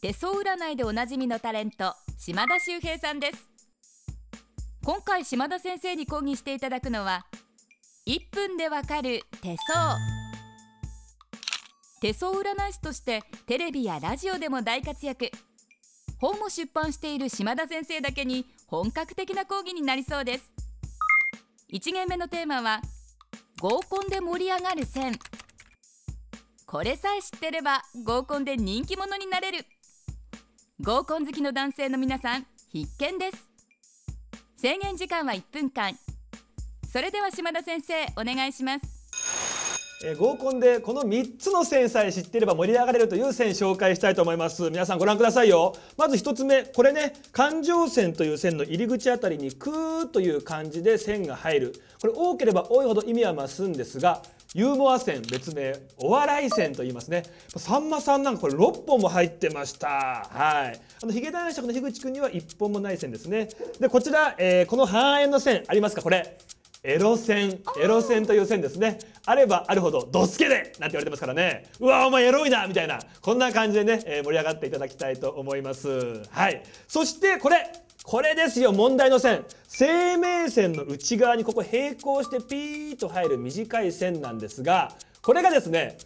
手相占いでおなじみのタレント島田秀平さんです。今回島田先生に講義していただくのは1分でわかる手相。手相占い師としてテレビやラジオでも大活躍。本も出版している島田先生だけに本格的な講義になりそうです。1限目のテーマは合コンで盛り上がる線。これさえ知ってれば合コンで人気者になれる。合コン好きの男性の皆さん必見です。制限時間は1分間。それでは島田先生お願いします。え合コンでこの3つの線さえ知っていれば盛り上がれるという線紹介したいと思います。皆さんご覧くださいよ。まず1つ目。これね環状線という線の入り口あたりにクーという感じで線が入る。これ多ければ多いほど意味は増すんですがユーモア線別名お笑い線と言いますね。さんまさんなんかこれ6本も入ってました。はい。あのヒゲ男爵の樋口くんには1本もない線ですね。でこちら、えーこの半円の線ありますか？これ。エロ線。エロ線という線ですね。あればあるほどドスケでなんて言われてますからね。うわお前エロいなみたいな。こんな感じでね、えー盛り上がっていただきたいと思います。はい。そしてこれ。これですよ問題の線生命線の内側にここ平行してピーッと入る短い線なんですがこれがですね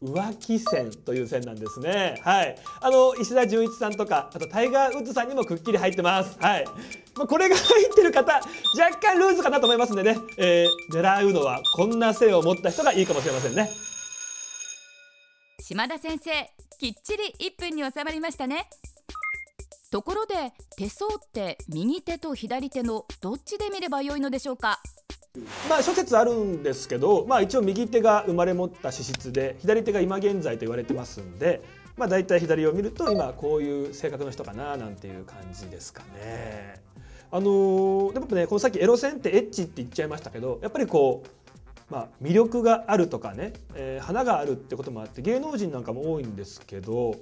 浮気線という線なんですね。はい。あの石田純一さんとかあとタイガー・ウッズさんにもくっきり入ってます。はい。まあ、これが入ってる方若干ルーズかなと思いますんでね、えー狙うのはこんな線を持った人がいいかもしれませんね。島田先生きっちり1分に収まりましたねところで手相って右手と左手のどっちで見ればよいのでしょうか？まあ諸説あるんですけど、まあ一応右手が生まれ持った資質で左手が今現在と言われてますんで、まあ大体左を見ると今こういう性格の人かななんていう感じですかね。あのーでもねこのさっきエロ線ってエッチって言っちゃいましたけどやっぱりこう、まあ、魅力があるとかね、えー花があるってこともあって芸能人なんかも多いんですけど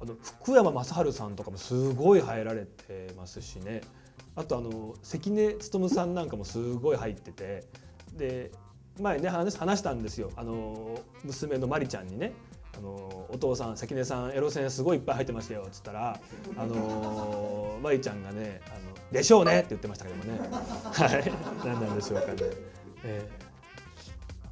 あの福山雅治さんとかもすごい入られてますしね。あとあの関根勤さんなんかもすごい入ってて。で前ね話話したんですよ。あの娘のまりちゃんにね。あのお父さん関根さんエロ線すごいいっぱい入ってましたよ。っつったらあのまりちゃんがねあの「でしょうね」って言ってましたけどもね。はい。何なんでしょうかね。えー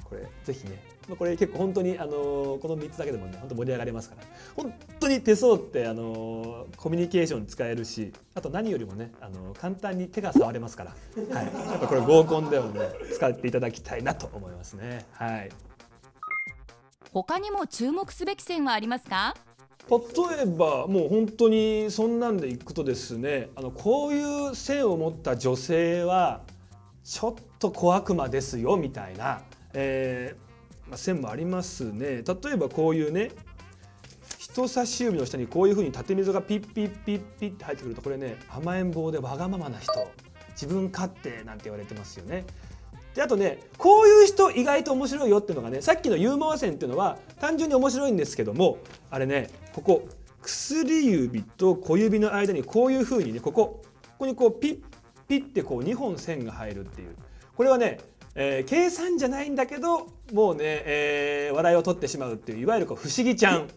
これぜひねまあこれ結構本当にあのこの3つだけでもね本当盛り上がれますから。本当に手相ってあのコミュニケーションに使えるしあと何よりもねあの簡単に手が触れますから、はい、やっぱこれ合コンでもね使っていただきたいなと思いますね。はい。他にも注目すべき線はありますか？例えばもう本当にそんなんでいくとですねあのこういう線を持った女性はちょっと小悪魔ですよみたいな、えーまあ、線もありますね例えばこういうね人差し指の下にこういうふうに縦溝がピッピッピッピッって入ってくるとこれね甘えん坊でわがままな人自分勝手なんて言われてますよね。であとねこういう人意外と面白いよっていうのがねさっきのユーモア線っていうのは単純に面白いんですけどもあれねここ薬指と小指の間にこういうふうにねここここにこうピッピッってこう2本線が入るっていうこれはね、えー計算じゃないんだけどもうね、えー笑いを取ってしまうっていういわゆるこう不思議ちゃん、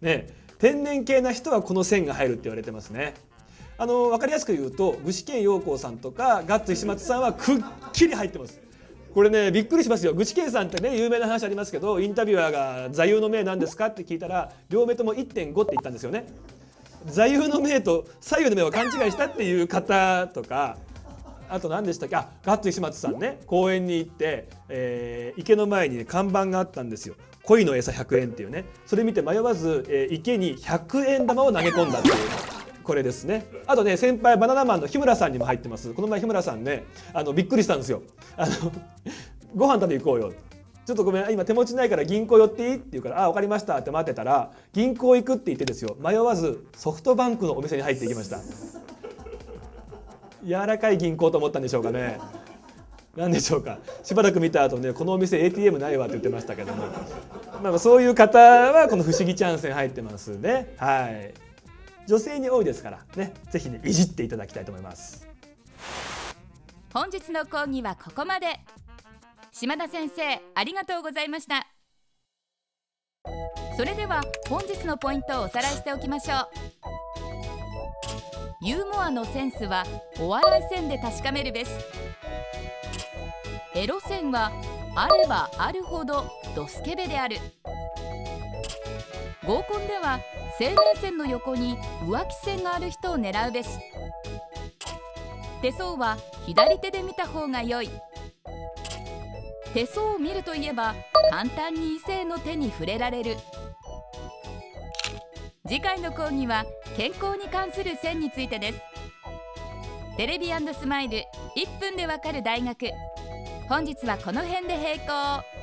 ね、天然系な人はこの線が入るって言われてますね。あの分かりやすく言うと具志堅用高さんとかガッツ石松さんはくっきり入ってます。これねびっくりしますよ具志堅さんってね有名な話ありますけどインタビュアーが座右の銘なんですかって聞いたら両目とも1.5って言ったんですよね。座右の銘と左右の銘を勘違いしたっていう方とかあと何でしたっけ？あガッツ石松さんね。公園に行って、えー池の前に、ね、看板があったんですよ。恋の餌100円っていうね。それ見て迷わず、えー池に100円玉を投げ込んだっていうこれですね。あとね先輩バナナマンの日村さんにも入ってます。この前日村さんねあのびっくりしたんですよ。あのご飯食べ行こうよ。ちょっとごめん今手持ちないから銀行寄っていい？って言うから「あ分かりました」って待ってたら銀行行くって言ってですよ。迷わずソフトバンクのお店に入っていきました。柔らかい銀行と思ったんでしょうかね。何でしょうか。しばらく見た後ねこのお店 ATM ないわって言ってましたけども、まあ、そういう方はこの不思議チャンスに入ってますね。はい。女性に多いですからね。ぜひねいじっていただきたいと思います。本日の講義はここまで。島田先生ありがとうございました。それでは本日のポイントをおさらいしておきましょう。ユーモアのセンスはお笑い線で確かめるべし。エロ線はあればあるほどドスケベである。合コンでは生命線の横に浮気線がある人を狙うべし。手相は左手で見た方が良い。手相を見るといえば簡単に異性の手に触れられる。次回の講義は健康に関する線についてです。テレビスマイル1分でわかる大学。本日はこの辺で閉校